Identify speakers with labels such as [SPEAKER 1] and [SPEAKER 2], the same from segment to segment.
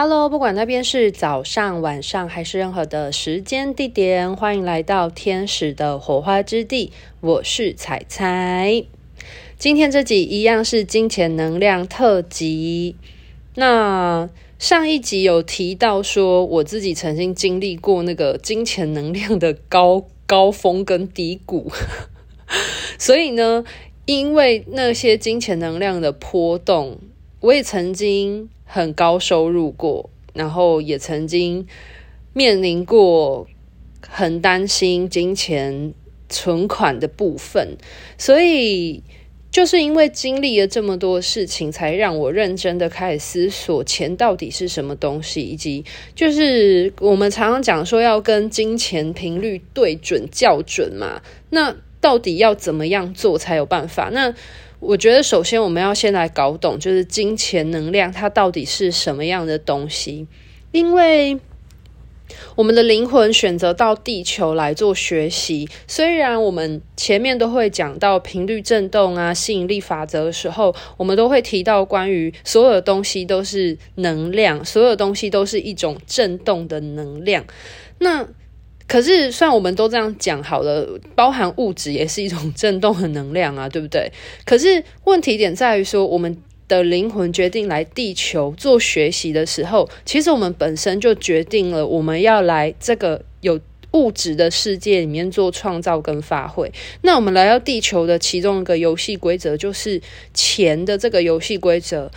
[SPEAKER 1] Hello，不管那边是早上、晚上还是任何的时间地点，欢迎来到天使的火花之地。我是彩彩。今天这集一样是金钱能量特辑。那上一集有提到说，我自己曾经经历过那个金钱能量的高高峰跟低谷，所以呢，因为那些金钱能量的波动，我也曾经。很高收入过，然后也曾经面临过很担心金钱存款的部分，所以就是因为经历了这么多事情，才让我认真的开始思索钱到底是什么东西，以及就是我们常常讲说要跟金钱频率对准校准嘛，那到底要怎么样做才有办法？那我觉得，首先我们要先来搞懂，就是金钱能量它到底是什么样的东西。因为我们的灵魂选择到地球来做学习，虽然我们前面都会讲到频率振动啊、吸引力法则的时候，我们都会提到关于所有的东西都是能量，所有东西都是一种振动的能量。那可是，虽然我们都这样讲好了，包含物质也是一种振动的能量啊，对不对？可是问题点在于说，我们的灵魂决定来地球做学习的时候，其实我们本身就决定了我们要来这个有物质的世界里面做创造跟发挥。那我们来到地球的其中一个游戏规则，就是钱的这个游戏规则。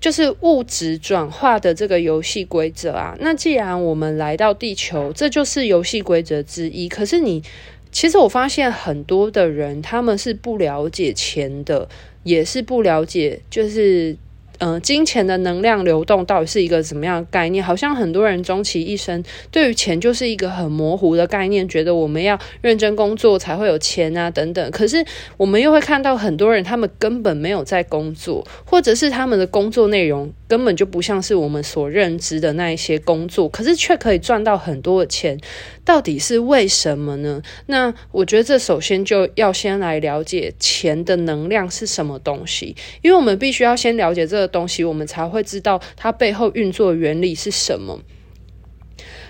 [SPEAKER 1] 就是物质转化的这个游戏规则啊。那既然我们来到地球，这就是游戏规则之一。可是你，其实我发现很多的人，他们是不了解钱的，也是不了解，就是。嗯、金钱的能量流动到底是一个什么样的概念？好像很多人终其一生对于钱就是一个很模糊的概念，觉得我们要认真工作才会有钱啊等等。可是我们又会看到很多人，他们根本没有在工作，或者是他们的工作内容根本就不像是我们所认知的那一些工作，可是却可以赚到很多的钱。到底是为什么呢？那我觉得这首先就要先来了解钱的能量是什么东西，因为我们必须要先了解这东西，我们才会知道它背后运作原理是什么。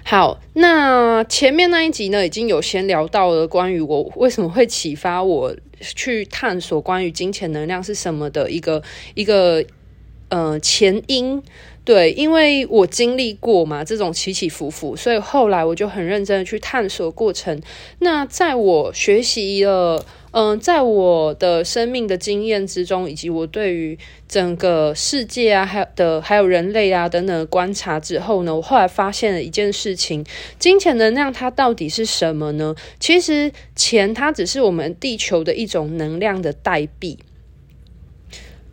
[SPEAKER 1] 好，那前面那一集呢，已经有先聊到了关于我为什么会启发我去探索关于金钱能量是什么的一个一个呃前因。对，因为我经历过嘛，这种起起伏伏，所以后来我就很认真的去探索过程。那在我学习了，嗯、在我的生命的经验之中，以及我对于整个世界啊，还有的还有人类啊等等的观察之后呢，我后来发现了一件事情：金钱能量它到底是什么呢？其实钱它只是我们地球的一种能量的代币。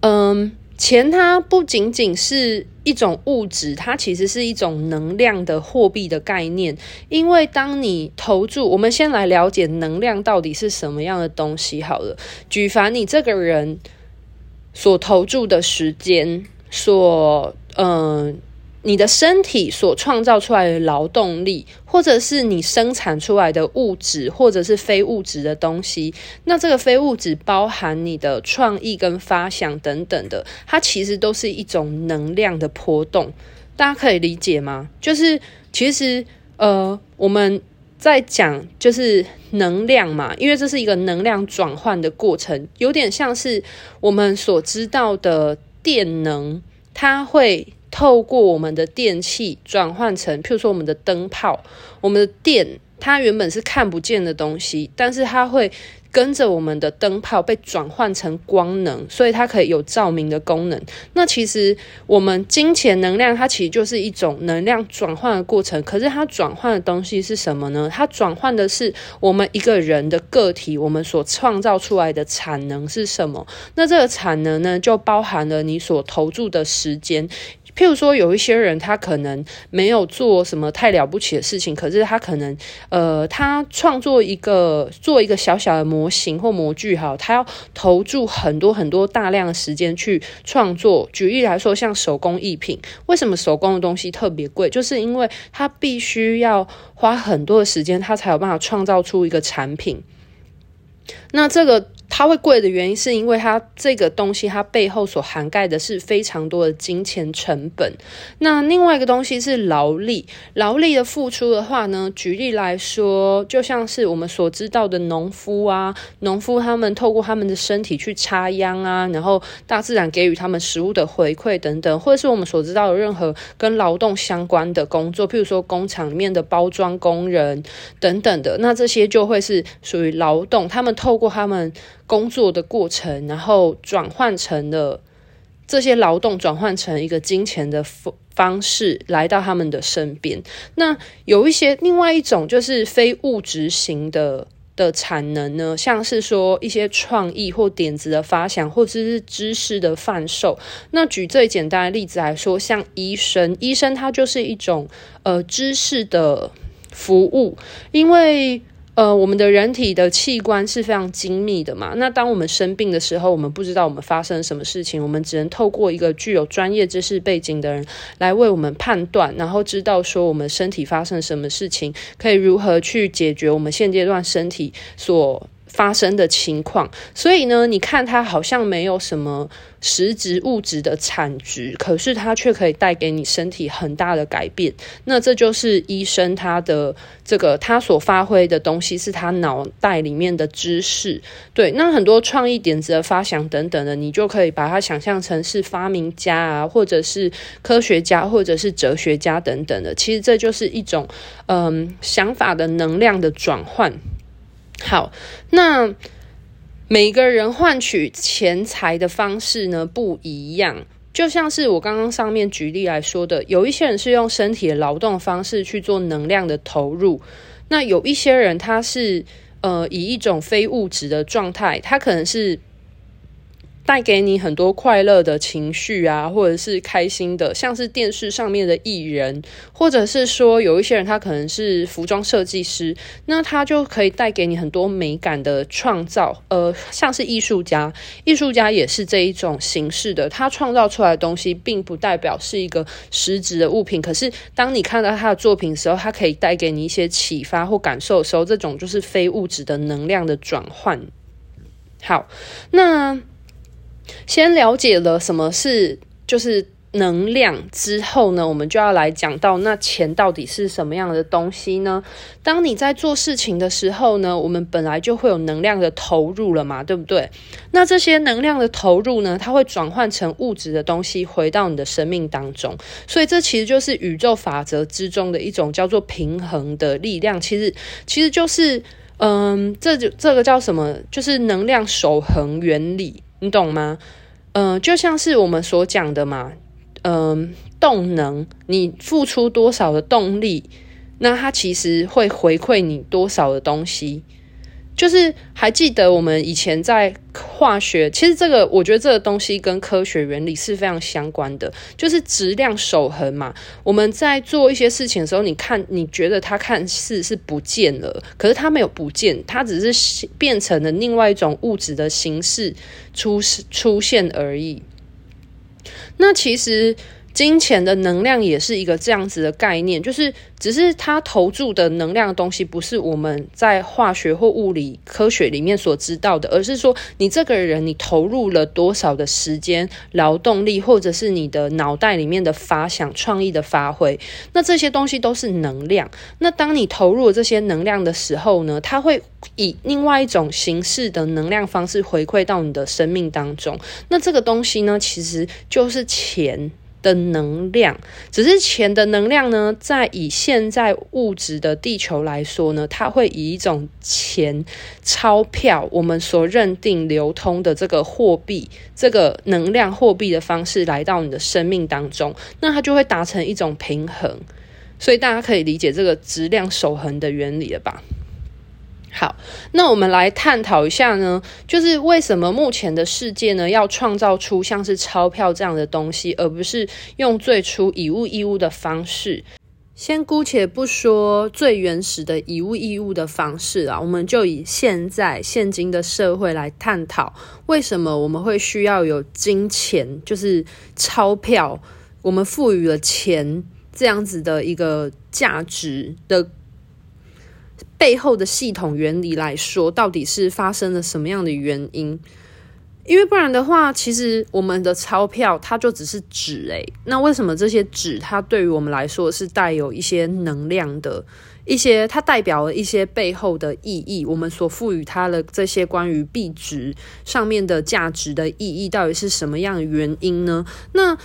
[SPEAKER 1] 嗯。钱它不仅仅是一种物质，它其实是一种能量的货币的概念。因为当你投注，我们先来了解能量到底是什么样的东西好了。举凡你这个人所投注的时间，所嗯。你的身体所创造出来的劳动力，或者是你生产出来的物质，或者是非物质的东西，那这个非物质包含你的创意跟发想等等的，它其实都是一种能量的波动。大家可以理解吗？就是其实呃，我们在讲就是能量嘛，因为这是一个能量转换的过程，有点像是我们所知道的电能，它会。透过我们的电器转换成，譬如说我们的灯泡，我们的电，它原本是看不见的东西，但是它会跟着我们的灯泡被转换成光能，所以它可以有照明的功能。那其实我们金钱能量，它其实就是一种能量转换的过程。可是它转换的东西是什么呢？它转换的是我们一个人的个体，我们所创造出来的产能是什么？那这个产能呢，就包含了你所投注的时间。譬如说，有一些人他可能没有做什么太了不起的事情，可是他可能，呃，他创作一个做一个小小的模型或模具，哈，他要投注很多很多大量的时间去创作。举例来说，像手工艺品，为什么手工的东西特别贵？就是因为他必须要花很多的时间，他才有办法创造出一个产品。那这个。它会贵的原因是因为它这个东西，它背后所涵盖的是非常多的金钱成本。那另外一个东西是劳力，劳力的付出的话呢，举例来说，就像是我们所知道的农夫啊，农夫他们透过他们的身体去插秧啊，然后大自然给予他们食物的回馈等等，或者是我们所知道的任何跟劳动相关的工作，譬如说工厂里面的包装工人等等的，那这些就会是属于劳动，他们透过他们。工作的过程，然后转换成了这些劳动，转换成一个金钱的方式来到他们的身边。那有一些另外一种就是非物质型的的产能呢，像是说一些创意或点子的发想，或者是知识的贩售。那举最简单的例子来说，像医生，医生他就是一种呃知识的服务，因为。呃，我们的人体的器官是非常精密的嘛。那当我们生病的时候，我们不知道我们发生什么事情，我们只能透过一个具有专业知识背景的人来为我们判断，然后知道说我们身体发生什么事情，可以如何去解决我们现阶段身体所发生的情况，所以呢，你看它好像没有什么实质物质的产值，可是它却可以带给你身体很大的改变。那这就是医生他的这个他所发挥的东西，是他脑袋里面的知识。对，那很多创意点子的发想等等的，你就可以把它想象成是发明家啊，或者是科学家，或者是哲学家等等的。其实这就是一种嗯想法的能量的转换。好，那每个人换取钱财的方式呢，不一样，就像是我刚刚上面举例来说的，有一些人是用身体的劳动方式去做能量的投入，那有一些人他是呃以一种非物质的状态，他可能是。带给你很多快乐的情绪啊，或者是开心的，像是电视上面的艺人，或者是说有一些人他可能是服装设计师，那他就可以带给你很多美感的创造。呃，像是艺术家，艺术家也是这一种形式的，他创造出来的东西并不代表是一个实质的物品，可是当你看到他的作品的时候，他可以带给你一些启发或感受的时候，这种就是非物质的能量的转换。好，那。先了解了什么是就是能量之后呢，我们就要来讲到那钱到底是什么样的东西呢？当你在做事情的时候呢，我们本来就会有能量的投入了嘛，对不对？那这些能量的投入呢，它会转换成物质的东西回到你的生命当中，所以这其实就是宇宙法则之中的一种叫做平衡的力量。其实，其实就是嗯，这就这个叫什么？就是能量守恒原理。你懂吗？嗯、就像是我们所讲的嘛，嗯、动能，你付出多少的动力，那它其实会回馈你多少的东西。就是还记得我们以前在化学，其实这个我觉得这个东西跟科学原理是非常相关的，就是质量守恒嘛。我们在做一些事情的时候，你看你觉得它看似是不见了，可是它没有不见，它只是变成了另外一种物质的形式出出现而已。那其实。金钱的能量也是一个这样子的概念，就是只是它投注的能量的东西，不是我们在化学或物理科学里面所知道的，而是说你这个人你投入了多少的时间、劳动力，或者是你的脑袋里面的发想、创意的发挥，那这些东西都是能量。那当你投入这些能量的时候呢，它会以另外一种形式的能量方式回馈到你的生命当中。那这个东西呢，其实就是钱。的能量，只是钱的能量呢，在以现在物质的地球来说呢，它会以一种钱钞票，我们所认定流通的这个货币，这个能量货币的方式来到你的生命当中，那它就会达成一种平衡，所以大家可以理解这个质量守恒的原理了吧？好，那我们来探讨一下呢，就是为什么目前的世界呢，要创造出像是钞票这样的东西，而不是用最初以物易物的方式。先姑且不说最原始的以物易物的方式啊，我们就以现在现今的社会来探讨，为什么我们会需要有金钱，就是钞票，我们赋予了钱这样子的一个价值的。背后的系统原理来说，到底是发生了什么样的原因？因为不然的话，其实我们的钞票它就只是纸诶，那为什么这些纸它对于我们来说是带有一些能量的？一些它代表了一些背后的意义，我们所赋予它的这些关于币值上面的价值的意义，到底是什么样的原因呢？那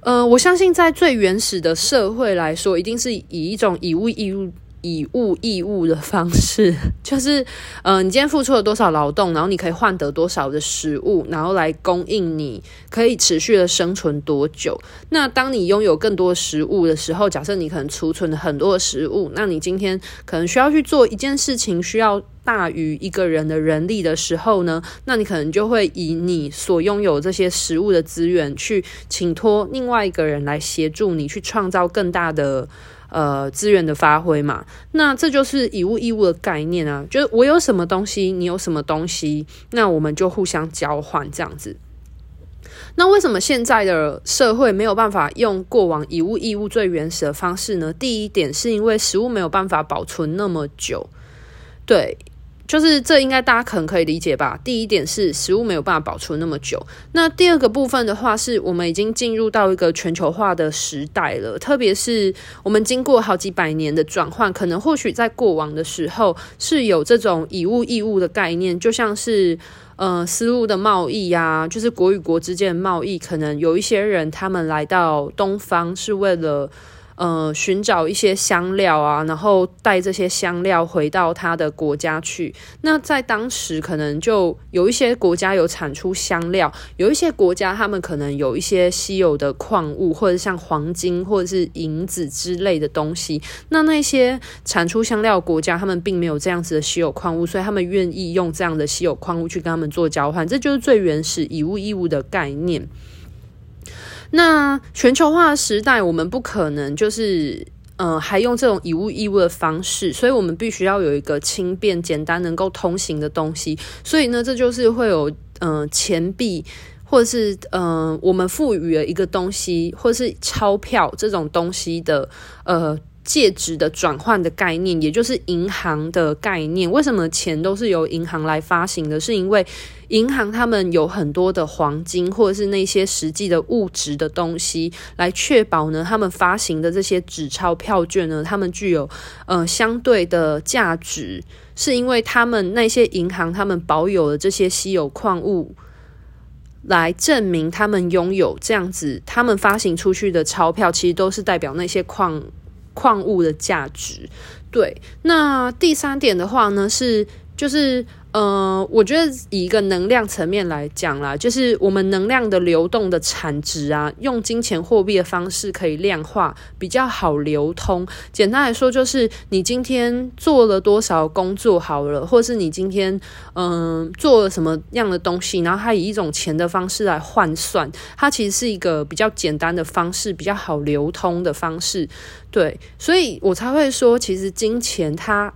[SPEAKER 1] 呃，我相信在最原始的社会来说，一定是以一种以物易物。以物易物的方式，就是，呃，你今天付出了多少劳动，然后你可以换得多少的食物，然后来供应你可以持续的生存多久。那当你拥有更多食物的时候，假设你可能储存了很多的食物，那你今天可能需要去做一件事情，需要大于一个人的人力的时候呢，那你可能就会以你所拥有这些食物的资源，去请托另外一个人来协助你去创造更大的。呃，资源的发挥嘛，那这就是以物易物的概念啊，就是我有什么东西，你有什么东西，那我们就互相交换这样子。那为什么现在的社会没有办法用过往以物易物最原始的方式呢？第一点是因为食物没有办法保存那么久，对。就是这应该大家可能可以理解吧。第一点是食物没有办法保存那么久。那第二个部分的话，是我们已经进入到一个全球化的时代了。特别是我们经过好几百年的转换，可能或许在过往的时候是有这种以物易物的概念，就像是呃丝路的贸易呀，就是国与国之间的贸易，可能有一些人他们来到东方是为了。呃，寻找一些香料啊，然后带这些香料回到他的国家去。那在当时，可能就有一些国家有产出香料，有一些国家他们可能有一些稀有的矿物，或者像黄金或者是银子之类的东西。那那些产出香料国家，他们并没有这样子的稀有矿物，所以他们愿意用这样的稀有矿物去跟他们做交换。这就是最原始以物易物的概念。那全球化时代，我们不可能就是，呃，还用这种以物易物的方式，所以我们必须要有一个轻便、简单、能够通行的东西。所以呢，这就是会有，呃，钱币，或者是，呃，我们赋予了一个东西，或是钞票这种东西的，呃。介质的转换的概念，也就是银行的概念。为什么钱都是由银行来发行的？是因为银行他们有很多的黄金，或者是那些实际的物质的东西，来确保呢，他们发行的这些纸钞票券呢，他们具有呃相对的价值，是因为他们那些银行他们保有了这些稀有矿物，来证明他们拥有这样子，他们发行出去的钞票其实都是代表那些矿。矿物的价值，对。那第三点的话呢，是就是。呃，我觉得以一个能量层面来讲啦，就是我们能量的流动的产值啊，用金钱货币的方式可以量化，比较好流通。简单来说，就是你今天做了多少工作好了，或是你今天嗯、做了什么样的东西，然后它以一种钱的方式来换算，它其实是一个比较简单的方式，比较好流通的方式。对，所以我才会说，其实金钱它。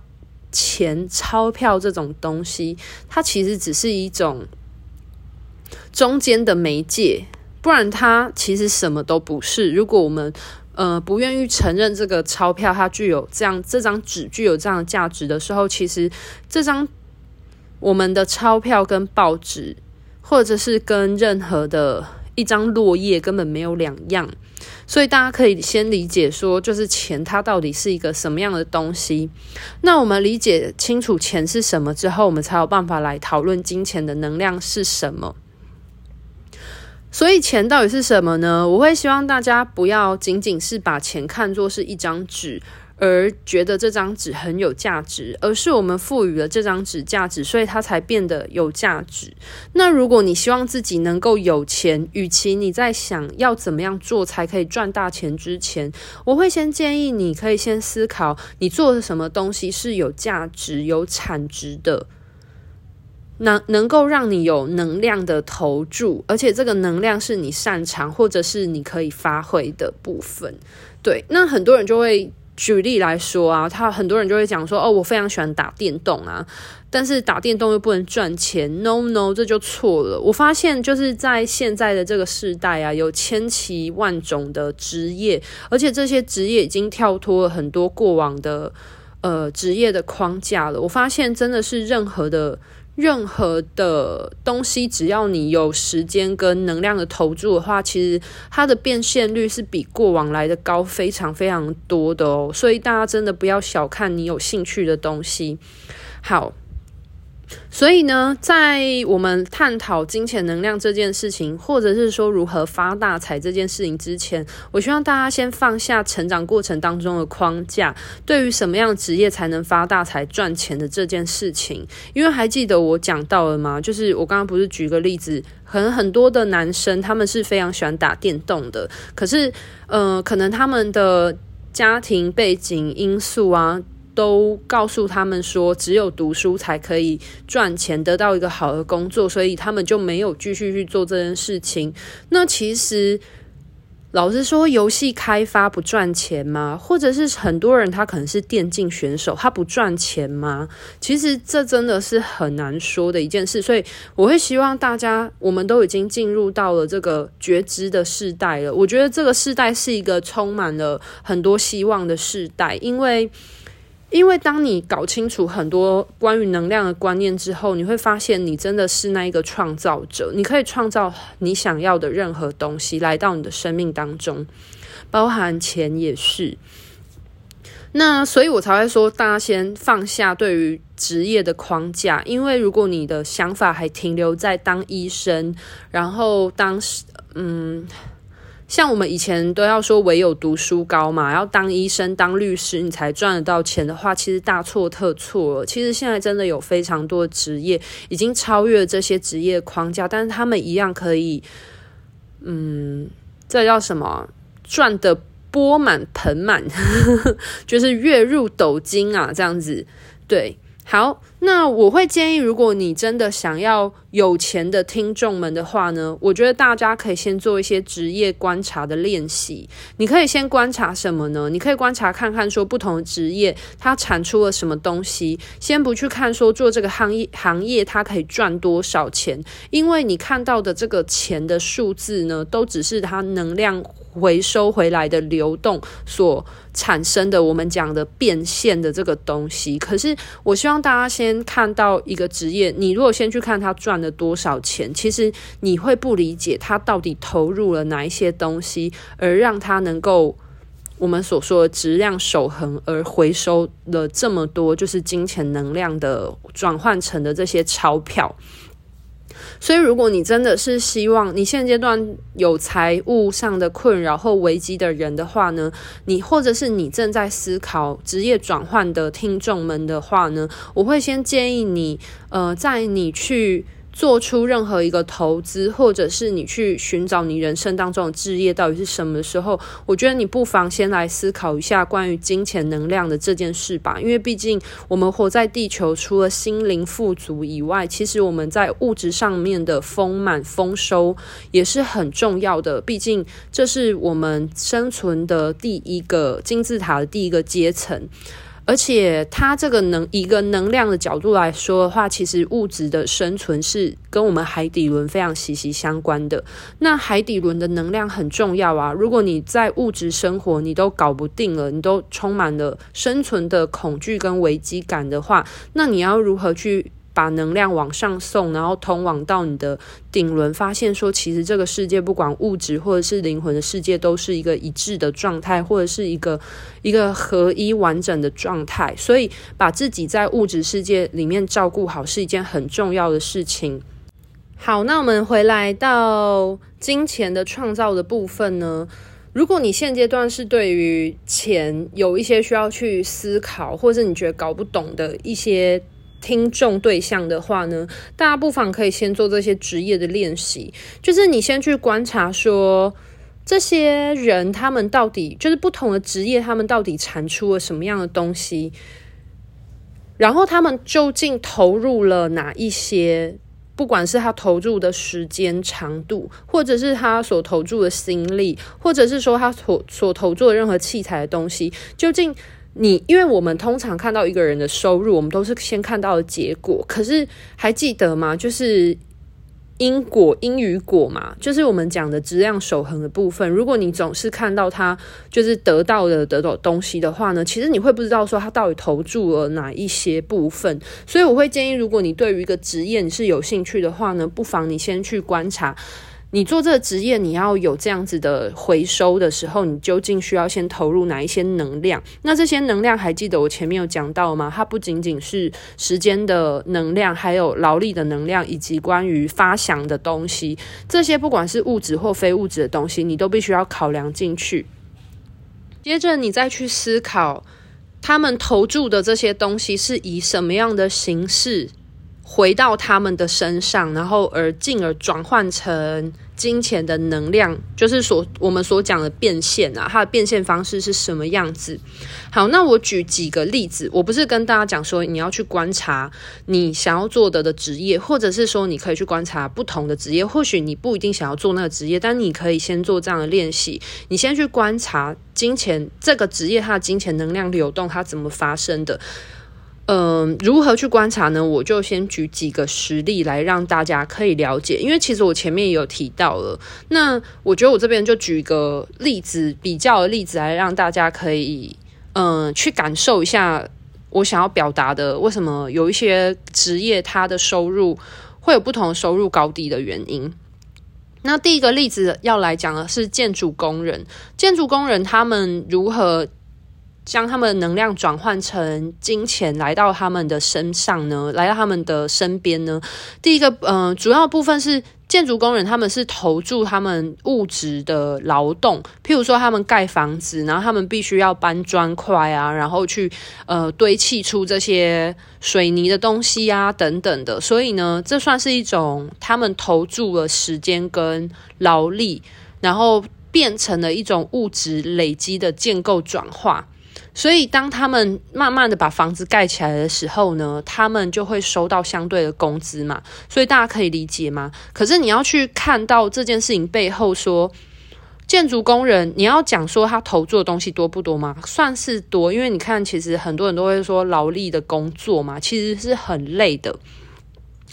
[SPEAKER 1] 钱钞票这种东西，它其实只是一种中间的媒介，不然它其实什么都不是。如果我们呃不愿意承认这个钞票它具有这样这张纸具有这样的价值的时候，其实这张我们的钞票跟报纸，或者是跟任何的一张落叶根本没有两样。所以大家可以先理解说，就是钱它到底是一个什么样的东西。那我们理解清楚钱是什么之后，我们才有办法来讨论金钱的能量是什么。所以钱到底是什么呢？我会希望大家不要仅仅是把钱看作是一张纸。而觉得这张纸很有价值，而是我们赋予了这张纸价值，所以它才变得有价值。那如果你希望自己能够有钱，与其你在想要怎么样做才可以赚大钱之前，我会先建议你可以先思考，你做的什么东西是有价值、有产值的，能能够让你有能量的投注，而且这个能量是你擅长或者是你可以发挥的部分。对，那很多人就会。举例来说啊，他很多人就会讲说，哦，我非常喜欢打电动啊，但是打电动又不能赚钱，no no，这就错了。我发现就是在现在的这个时代啊，有千奇万种的职业，而且这些职业已经跳脱了很多过往的呃职业的框架了。我发现真的是任何的。任何的东西，只要你有时间跟能量的投注的话，其实它的变现率是比过往来的高非常非常多的哦。所以大家真的不要小看你有兴趣的东西。好。所以呢，在我们探讨金钱能量这件事情，或者是说如何发大财这件事情之前，我希望大家先放下成长过程当中的框架，对于什么样职业才能发大财赚钱的这件事情。因为还记得我讲到了吗？就是我刚刚不是举个例子，可能很多的男生他们是非常喜欢打电动的，可是呃，可能他们的家庭背景因素啊。都告诉他们说，只有读书才可以赚钱，得到一个好的工作，所以他们就没有继续去做这件事情。那其实，老实说，游戏开发不赚钱吗？或者是很多人他可能是电竞选手，他不赚钱吗？其实这真的是很难说的一件事。所以我会希望大家，我们都已经进入到了这个觉知的世代了。我觉得这个世代是一个充满了很多希望的世代，因为。因为当你搞清楚很多关于能量的观念之后，你会发现你真的是那一个创造者，你可以创造你想要的任何东西来到你的生命当中，包含钱也是。那所以我才会说，大家先放下对于职业的框架，因为如果你的想法还停留在当医生，然后当时嗯。像我们以前都要说唯有读书高嘛，要当医生、当律师，你才赚得到钱的话，其实大错特错。其实现在真的有非常多职业已经超越了这些职业框架，但是他们一样可以，嗯，这叫什么？赚得钵满盆满，就是月入斗金啊，这样子，对。好，那我会建议，如果你真的想要有钱的听众们的话呢，我觉得大家可以先做一些职业观察的练习。你可以先观察什么呢？你可以观察看看说不同的职业它产出了什么东西。先不去看说做这个行业行业它可以赚多少钱，因为你看到的这个钱的数字呢，都只是它能量。回收回来的流动所产生的，我们讲的变现的这个东西。可是，我希望大家先先看到一个职业，你如果先去看他赚了多少钱，其实你会不理解他到底投入了哪一些东西，而让他能够我们所说的质量守恒，而回收了这么多，就是金钱能量的转换成的这些钞票。所以，如果你真的是希望你现阶段有财务上的困扰或危机的人的话呢，你或者是你正在思考职业转换的听众们的话呢，我会先建议你，呃，在你去。做出任何一个投资，或者是你去寻找你人生当中的置业到底是什么时候，我觉得你不妨先来思考一下关于金钱能量的这件事吧。因为毕竟我们活在地球，除了心灵富足以外，其实我们在物质上面的丰满丰收也是很重要的。毕竟这是我们生存的第一个金字塔的第一个阶层。而且，它这个能一个能量的角度来说的话，其实物质的生存是跟我们海底轮非常息息相关的。那海底轮的能量很重要啊！如果你在物质生活你都搞不定了，你都充满了生存的恐惧跟危机感的话，那你要如何去？把能量往上送，然后通往到你的顶轮，发现说，其实这个世界不管物质或者是灵魂的世界，都是一个一致的状态，或者是一个一个合一完整的状态。所以，把自己在物质世界里面照顾好，是一件很重要的事情。好，那我们回来到金钱的创造的部分呢？如果你现阶段是对于钱有一些需要去思考，或者你觉得搞不懂的一些。听众对象的话呢，大家不妨可以先做这些职业的练习，就是你先去观察说，这些人他们到底就是不同的职业，他们到底产出了什么样的东西，然后他们究竟投入了哪一些，不管是他投入的时间长度，或者是他所投注的心力，或者是说他所所投注的任何器材的东西，究竟。你因为我们通常看到一个人的收入，我们都是先看到的结果。可是还记得吗？就是因果因与果嘛，就是我们讲的质量守恒的部分。如果你总是看到他就是得到的得到东西的话呢，其实你会不知道说他到底投注了哪一些部分。所以我会建议，如果你对于一个职业你是有兴趣的话呢，不妨你先去观察。你做这个职业，你要有这样子的回收的时候，你究竟需要先投入哪一些能量？那这些能量还记得我前面有讲到吗？它不仅仅是时间的能量，还有劳力的能量，以及关于发想的东西。这些不管是物质或非物质的东西，你都必须要考量进去。接着你再去思考，他们投注的这些东西是以什么样的形式？回到他们的身上，然后而进而转换成金钱的能量，就是所我们所讲的变现啊，它的变现方式是什么样子？好，那我举几个例子，我不是跟大家讲说你要去观察你想要做的的职业，或者是说你可以去观察不同的职业，或许你不一定想要做那个职业，但你可以先做这样的练习，你先去观察金钱这个职业它的金钱能量流动，它怎么发生的。嗯、如何去观察呢？我就先举几个实例来让大家可以了解。因为其实我前面也有提到了，那我觉得我这边就举一个例子，比较的例子来让大家可以嗯、去感受一下我想要表达的为什么有一些职业它的收入会有不同收入高低的原因。那第一个例子要来讲的是建筑工人，建筑工人他们如何将他们的能量转换成金钱来到他们的身上呢？来到他们的身边呢？第一个，嗯、呃，主要部分是建筑工人，他们是投注他们物质的劳动，譬如说他们盖房子，然后他们必须要搬砖块啊，然后去呃堆砌出这些水泥的东西啊等等的，所以呢，这算是一种他们投注了时间跟劳力，然后变成了一种物质累积的建构转化。所以，当他们慢慢的把房子盖起来的时候呢，他们就会收到相对的工资嘛。所以大家可以理解吗？可是你要去看到这件事情背后说，建筑工人，你要讲说他投注的东西多不多吗？算是多，因为你看，其实很多人都会说劳力的工作嘛，其实是很累的。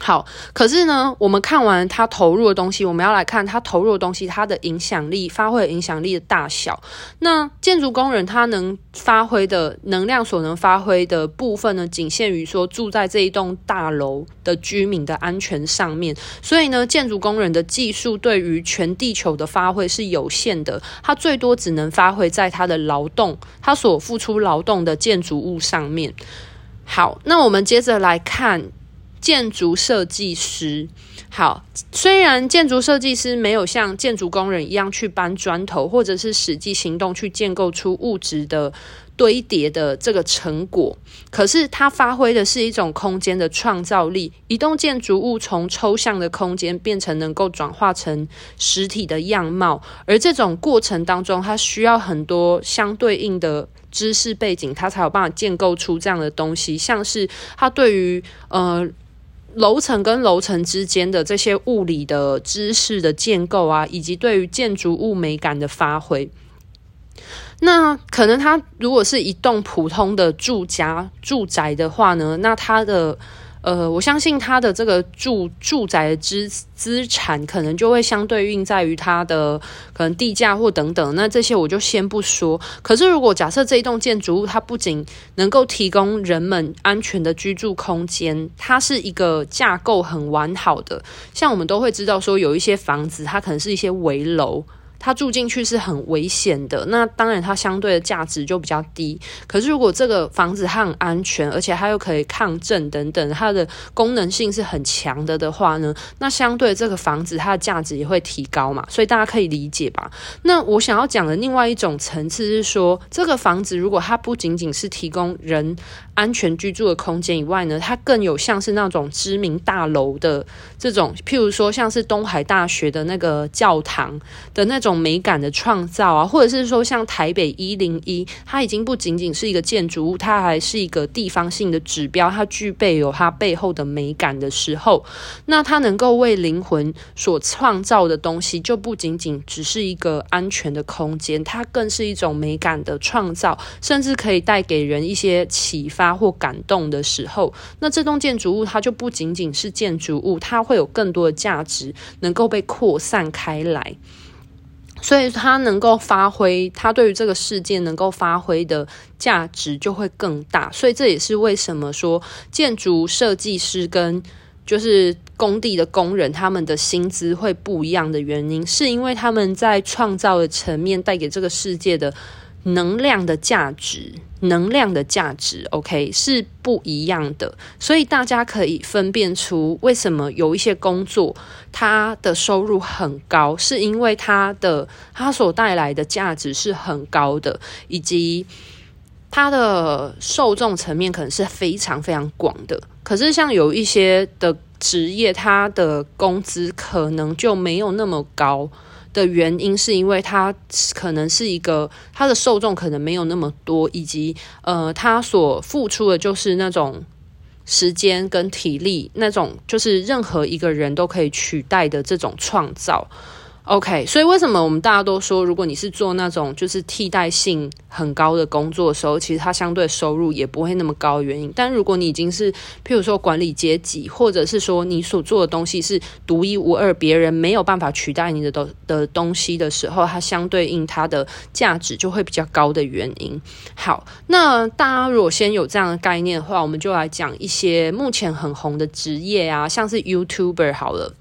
[SPEAKER 1] 好，可是呢，我们看完他投入的东西，我们要来看他投入的东西，它的影响力、发挥影响力的大小。那建筑工人他能发挥的能量所能发挥的部分呢，仅限于说住在这一栋大楼的居民的安全上面。所以呢，建筑工人的技术对于全地球的发挥是有限的，他最多只能发挥在他的劳动，他所付出劳动的建筑物上面。好，那我们接着来看。建筑设计师，好，虽然建筑设计师没有像建筑工人一样去搬砖头，或者是实际行动去建构出物质的堆叠的这个成果，可是他发挥的是一种空间的创造力。一栋建筑物从抽象的空间变成能够转化成实体的样貌，而这种过程当中，它需要很多相对应的知识背景，它才有办法建构出这样的东西，像是它对于呃。楼层跟楼层之间的这些物理的知识的建构啊，以及对于建筑物美感的发挥，那可能它如果是一栋普通的住家住宅的话呢，那它的。呃，我相信他的这个住住宅资资产可能就会相对应在于他的可能地价或等等，那这些我就先不说。可是如果假设这一栋建筑物它不仅能够提供人们安全的居住空间，它是一个架构很完好的，像我们都会知道说有一些房子它可能是一些危楼。它住进去是很危险的，那当然它相对的价值就比较低。可是如果这个房子它很安全，而且它又可以抗震等等，它的功能性是很强的的话呢，那相对这个房子它的价值也会提高嘛。所以大家可以理解吧？那我想要讲的另外一种层次是说，这个房子如果它不仅仅是提供人安全居住的空间以外呢，它更有像是那种知名大楼的这种，譬如说像是东海大学的那个教堂的那种。种美感的创造啊，或者是说像台北一零一，它已经不仅仅是一个建筑物，它还是一个地方性的指标，它具备有它背后的美感的时候，那它能够为灵魂所创造的东西，就不仅仅只是一个安全的空间，它更是一种美感的创造，甚至可以带给人一些启发或感动的时候，那这栋建筑物它就不仅仅是建筑物，它会有更多的价值能够被扩散开来，所以他能够发挥，他对于这个世界能够发挥的价值就会更大。所以这也是为什么说建筑设计师跟就是工地的工人他们的薪资会不一样的原因，是因为他们在创造的层面带给这个世界的。能量的价值，能量的价值，OK，是不一样的。所以大家可以分辨出，为什么有一些工作它的收入很高，是因为它的它所带来的价值是很高的，以及它的受众层面可能是非常非常广的。可是像有一些的职业，它的工资可能就没有那么高。的原因是因为他可能是一个他的受众可能没有那么多，以及呃，他所付出的就是那种时间跟体力，那种就是任何一个人都可以取代的这种创造。OK，所以为什么我们大家都说，如果你是做那种就是替代性很高的工作的时候，其实它相对收入也不会那么高原因。但如果你已经是譬如说管理阶级，或者是说你所做的东西是独一无二，别人没有办法取代你的的的东西的时候，它相对应它的价值就会比较高的原因。好，那大家如果先有这样的概念的话，我们就来讲一些目前很红的职业啊，像是 YouTuber 好了。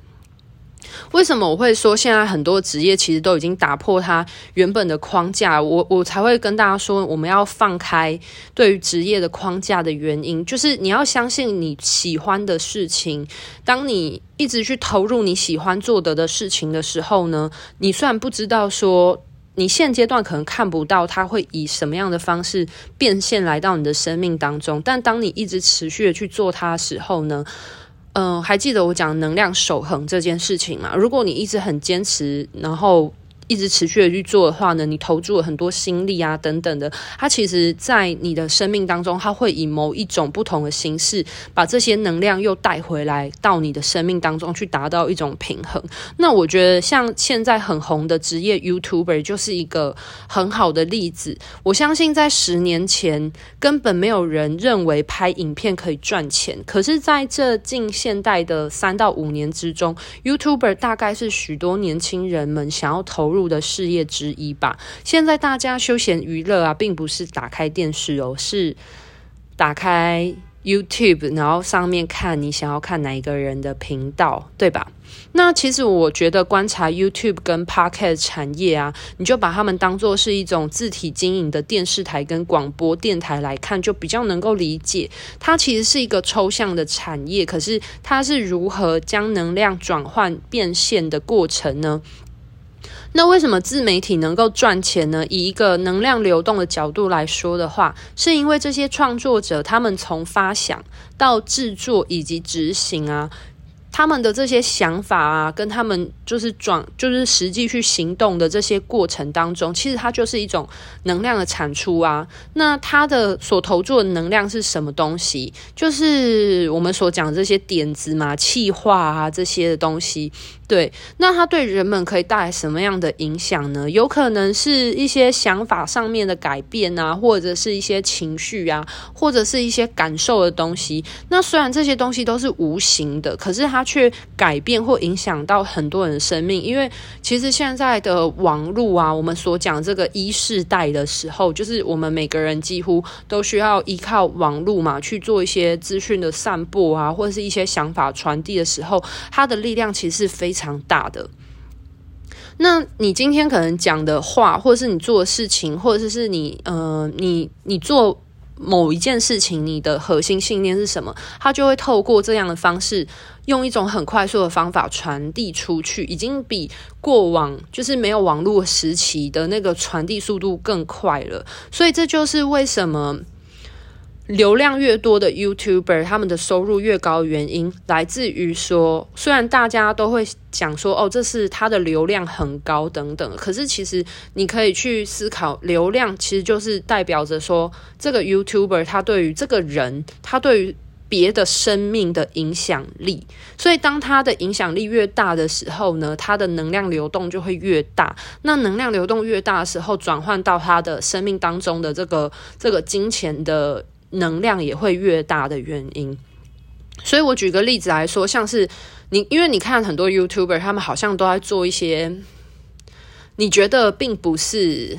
[SPEAKER 1] 为什么我会说现在很多职业其实都已经打破它原本的框架？我我才会跟大家说，我们要放开对于职业的框架的原因，就是你要相信你喜欢的事情。当你一直去投入你喜欢做的的事情的时候呢，你虽然不知道说你现阶段可能看不到它会以什么样的方式变现来到你的生命当中，但当你一直持续的去做它的时候呢，嗯，还记得我讲能量守恒这件事情吗？如果你一直很坚持，然后。一直持续的去做的话呢，你投注了很多心力啊，等等的，它其实，在你的生命当中，它会以某一种不同的形式，把这些能量又带回来到你的生命当中去，达到一种平衡。那我觉得，像现在很红的职业 YouTuber 就是一个很好的例子。我相信，在十年前，根本没有人认为拍影片可以赚钱，可是在这近现代的三到五年之中，YouTuber 大概是许多年轻人们想要投入入的事业之一吧。现在大家休闲娱乐啊，并不是打开电视哦，是打开 YouTube，然后上面看你想要看哪一个人的频道，对吧？那其实我觉得观察 YouTube 跟 Podcast 产业啊，你就把他们当做是一种自体经营的电视台跟广播电台来看，就比较能够理解。它其实是一个抽象的产业，可是它是如何将能量转换变现的过程呢？那为什么自媒体能够赚钱呢？以一个能量流动的角度来说的话，是因为这些创作者他们从发想到制作以及执行啊。他们的这些想法啊，跟他们就是转，就是实际去行动的这些过程当中，其实它就是一种能量的产出啊。那他的所投注的能量是什么东西？就是我们所讲的这些点子嘛、气化啊这些的东西。对，那它对人们可以带来什么样的影响呢？有可能是一些想法上面的改变啊，或者是一些情绪啊，或者是一些感受的东西。那虽然这些东西都是无形的，可是它却改变或影响到很多人的生命。因为其实现在的网络啊，我们所讲这个一世代的时候，就是我们每个人几乎都需要依靠网络嘛，去做一些资讯的散播啊，或者是一些想法传递的时候，它的力量其实是非常。大的。那你今天可能讲的话，或者是你做的事情，或者是你呃，你你做某一件事情，你的核心信念是什么？它就会透过这样的方式，用一种很快速的方法传递出去，已经比过往就是没有网络时期的那个传递速度更快了。所以这就是为什么。流量越多的 YouTuber，他们的收入越高原因，来自于说，虽然大家都会讲说，哦，这是他的流量很高等等，可是其实你可以去思考，流量其实就是代表着说，这个 YouTuber 他对于这个人，他对于别的生命的影响力。所以，当他的影响力越大的时候呢，他的能量流动就会越大。那能量流动越大的时候，转换到他的生命当中的这个这个金钱的。能量也会越大的原因，所以我举个例子来说，像是你，因为你看很多 YouTuber，他们好像都在做一些，你觉得并不是。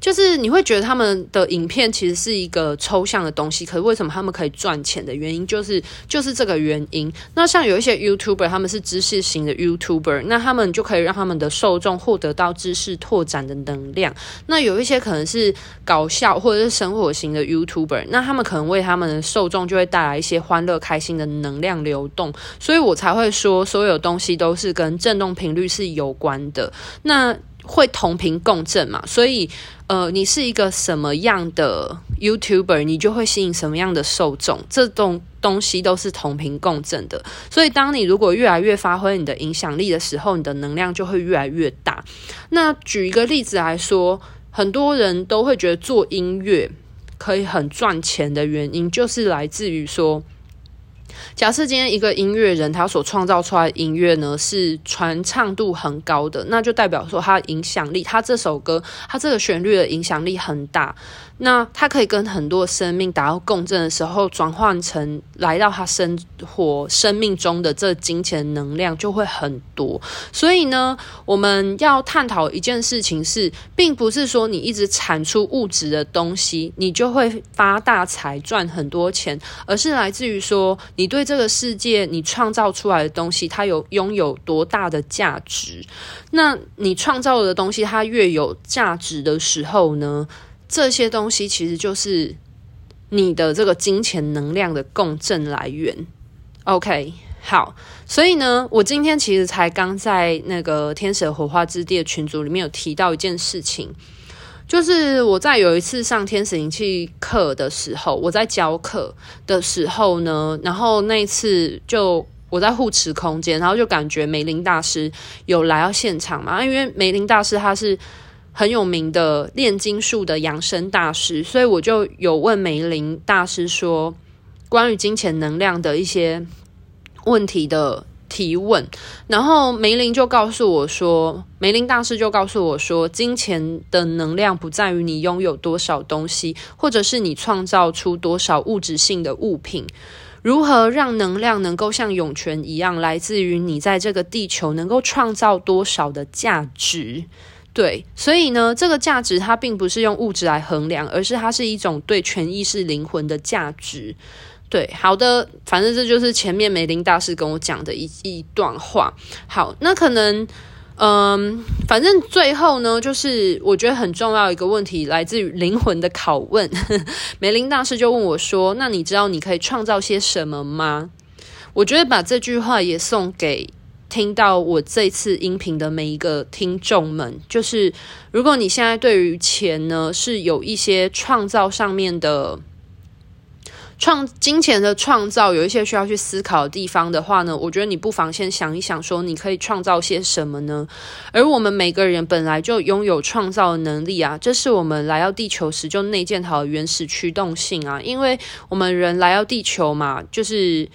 [SPEAKER 1] 就是你会觉得他们的影片其实是一个抽象的东西，可是为什么他们可以赚钱的原因，就是就是这个原因。那像有一些 YouTuber，他们是知识型的 YouTuber，那他们就可以让他们的受众获得到知识拓展的能量。那有一些可能是搞笑或者是生活型的 YouTuber，那他们可能为他们的受众就会带来一些欢乐、开心的能量流动。所以我才会说，所有东西都是跟振动频率是有关的。那会同频共振嘛？所以，呃，你是一个什么样的 YouTuber，你就会吸引什么样的受众。这种东西都是同频共振的。所以，当你如果越来越发挥你的影响力的时候，你的能量就会越来越大。那举一个例子来说，很多人都会觉得做音乐可以很赚钱的原因，就是来自于说。假设今天一个音乐人他所创造出来的音乐呢，是传唱度很高的，那就代表说他影响力，他这首歌，他这个旋律的影响力很大。那他可以跟很多生命达到共振的时候，转换成来到他生活生命中的这金钱能量就会很多。所以呢，我们要探讨一件事情是，并不是说你一直产出物质的东西，你就会发大财赚很多钱，而是来自于说，你对这个世界你创造出来的东西，它有拥有多大的价值。那你创造的东西，它越有价值的时候呢，这些东西其实就是你的这个金钱能量的共振来源。OK，好，所以呢，我今天其实才刚在那个天使火花之地的群组里面有提到一件事情，就是我在有一次上天使灵气课的时候，我在教课的时候呢，然后那一次就我在护持空间，然后就感觉梅林大师有来到现场嘛，因为梅林大师他是。很有名的炼金术的养生大师，所以我就有问梅林大师说，关于金钱能量的一些问题的提问，然后梅林就告诉我说，梅林大师就告诉我说，金钱的能量不在于你拥有多少东西，或者是你创造出多少物质性的物品，如何让能量能够像涌泉一样，来自于你在这个地球能够创造多少的价值。对，所以呢，这个价值它并不是用物质来衡量，而是它是一种对全意识灵魂的价值。对，好的，反正这就是前面梅林大师跟我讲的一一段话。好，那可能，嗯，反正最后呢，就是我觉得很重要一个问题，来自于灵魂的拷问。梅林大师就问我说：“那你知道你可以创造些什么吗？”我觉得把这句话也送给。听到我这次音频的每一个听众们，就是如果你现在对于钱呢是有一些创造上面的创金钱的创造，有一些需要去思考的地方的话呢，我觉得你不妨先想一想，说你可以创造些什么呢？而我们每个人本来就拥有创造的能力啊，这是我们来到地球时就内建好的原始驱动性啊，因为我们人来到地球嘛，就是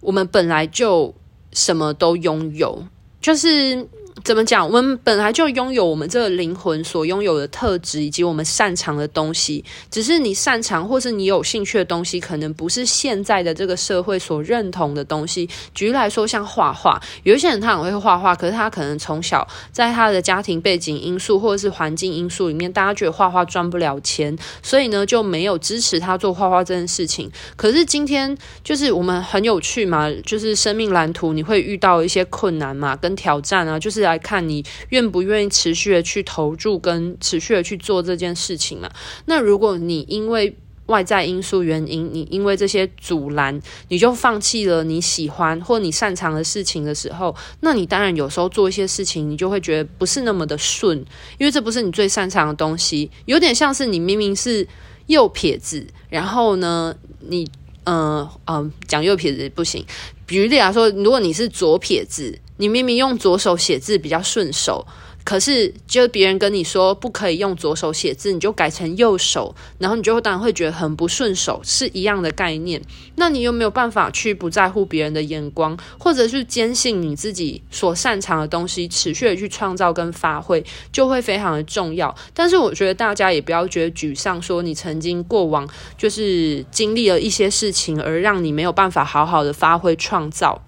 [SPEAKER 1] 我们本来就。什么都拥有，就是。怎么讲？我们本来就拥有我们这个灵魂所拥有的特质，以及我们擅长的东西。只是你擅长或是你有兴趣的东西，可能不是现在的这个社会所认同的东西。举例来说，像画画，有一些人他很会画画，可是他可能从小在他的家庭背景因素或者是环境因素里面，大家觉得画画赚不了钱，所以呢就没有支持他做画画这件事情。可是今天就是我们很有趣嘛，就是生命蓝图，你会遇到一些困难嘛，跟挑战啊，就是。来看你愿不愿意持续的去投注跟持续的去做这件事情嘛？那如果你因为外在因素原因，你因为这些阻拦，你就放弃了你喜欢或你擅长的事情的时候，那你当然有时候做一些事情，你就会觉得不是那么的顺，因为这不是你最擅长的东西，有点像是你明明是。右撇子，然后呢，你嗯嗯讲右撇子不行。举例来说，如果你是左撇子，你明明用左手写字比较顺手。可是，就别人跟你说不可以用左手写字，你就改成右手，然后你就当然会觉得很不顺手，是一样的概念。那你有没有办法去不在乎别人的眼光，或者是坚信你自己所擅长的东西，持续的去创造跟发挥，就会非常的重要。但是，我觉得大家也不要觉得沮丧，说你曾经过往就是经历了一些事情，而让你没有办法好好的发挥创造，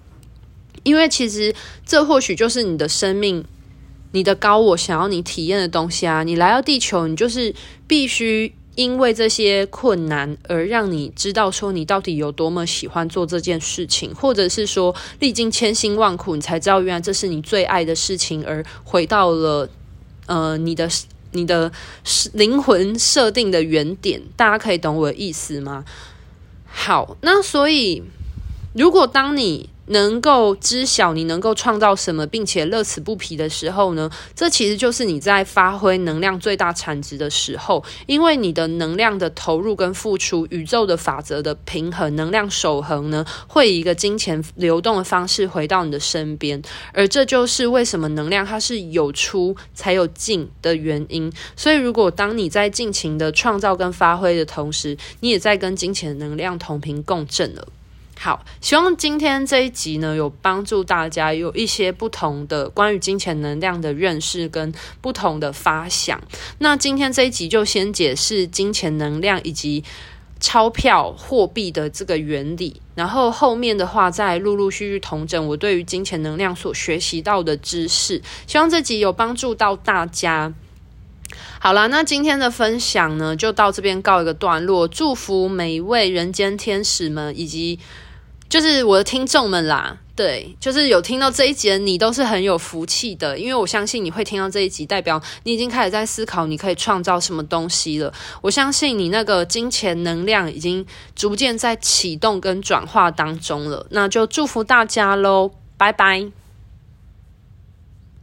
[SPEAKER 1] 因为其实这或许就是你的生命。你的高我想要你体验的东西啊，你来到地球，你就是必须因为这些困难而让你知道说你到底有多么喜欢做这件事情，或者是说历经千辛万苦，你才知道原来这是你最爱的事情，而回到了呃你的你的灵魂设定的原点。大家可以懂我的意思吗？好，那所以如果当你能够知晓你能够创造什么，并且乐此不疲的时候呢，这其实就是你在发挥能量最大产值的时候。因为你的能量的投入跟付出，宇宙的法则的平衡，能量守恒呢，会以一个金钱流动的方式回到你的身边。而这就是为什么能量它是有出才有进的原因。所以，如果当你在尽情的创造跟发挥的同时，你也在跟金钱能量同频共振了。好，希望今天这一集呢，有帮助大家有一些不同的关于金钱能量的认识跟不同的发想。那今天这一集就先解释金钱能量以及钞票货币的这个原理，然后后面的话再陆陆续续统整我对于金钱能量所学习到的知识。希望这集有帮助到大家。好啦，那今天的分享呢，就到这边告一个段落。祝福每一位人间天使们以及。就是我的听众们啦，对，就是有听到这一集的你都是很有福气的，因为我相信你会听到这一集，代表你已经开始在思考你可以创造什么东西了。我相信你那个金钱能量已经逐渐在启动跟转化当中了，那就祝福大家喽，拜拜。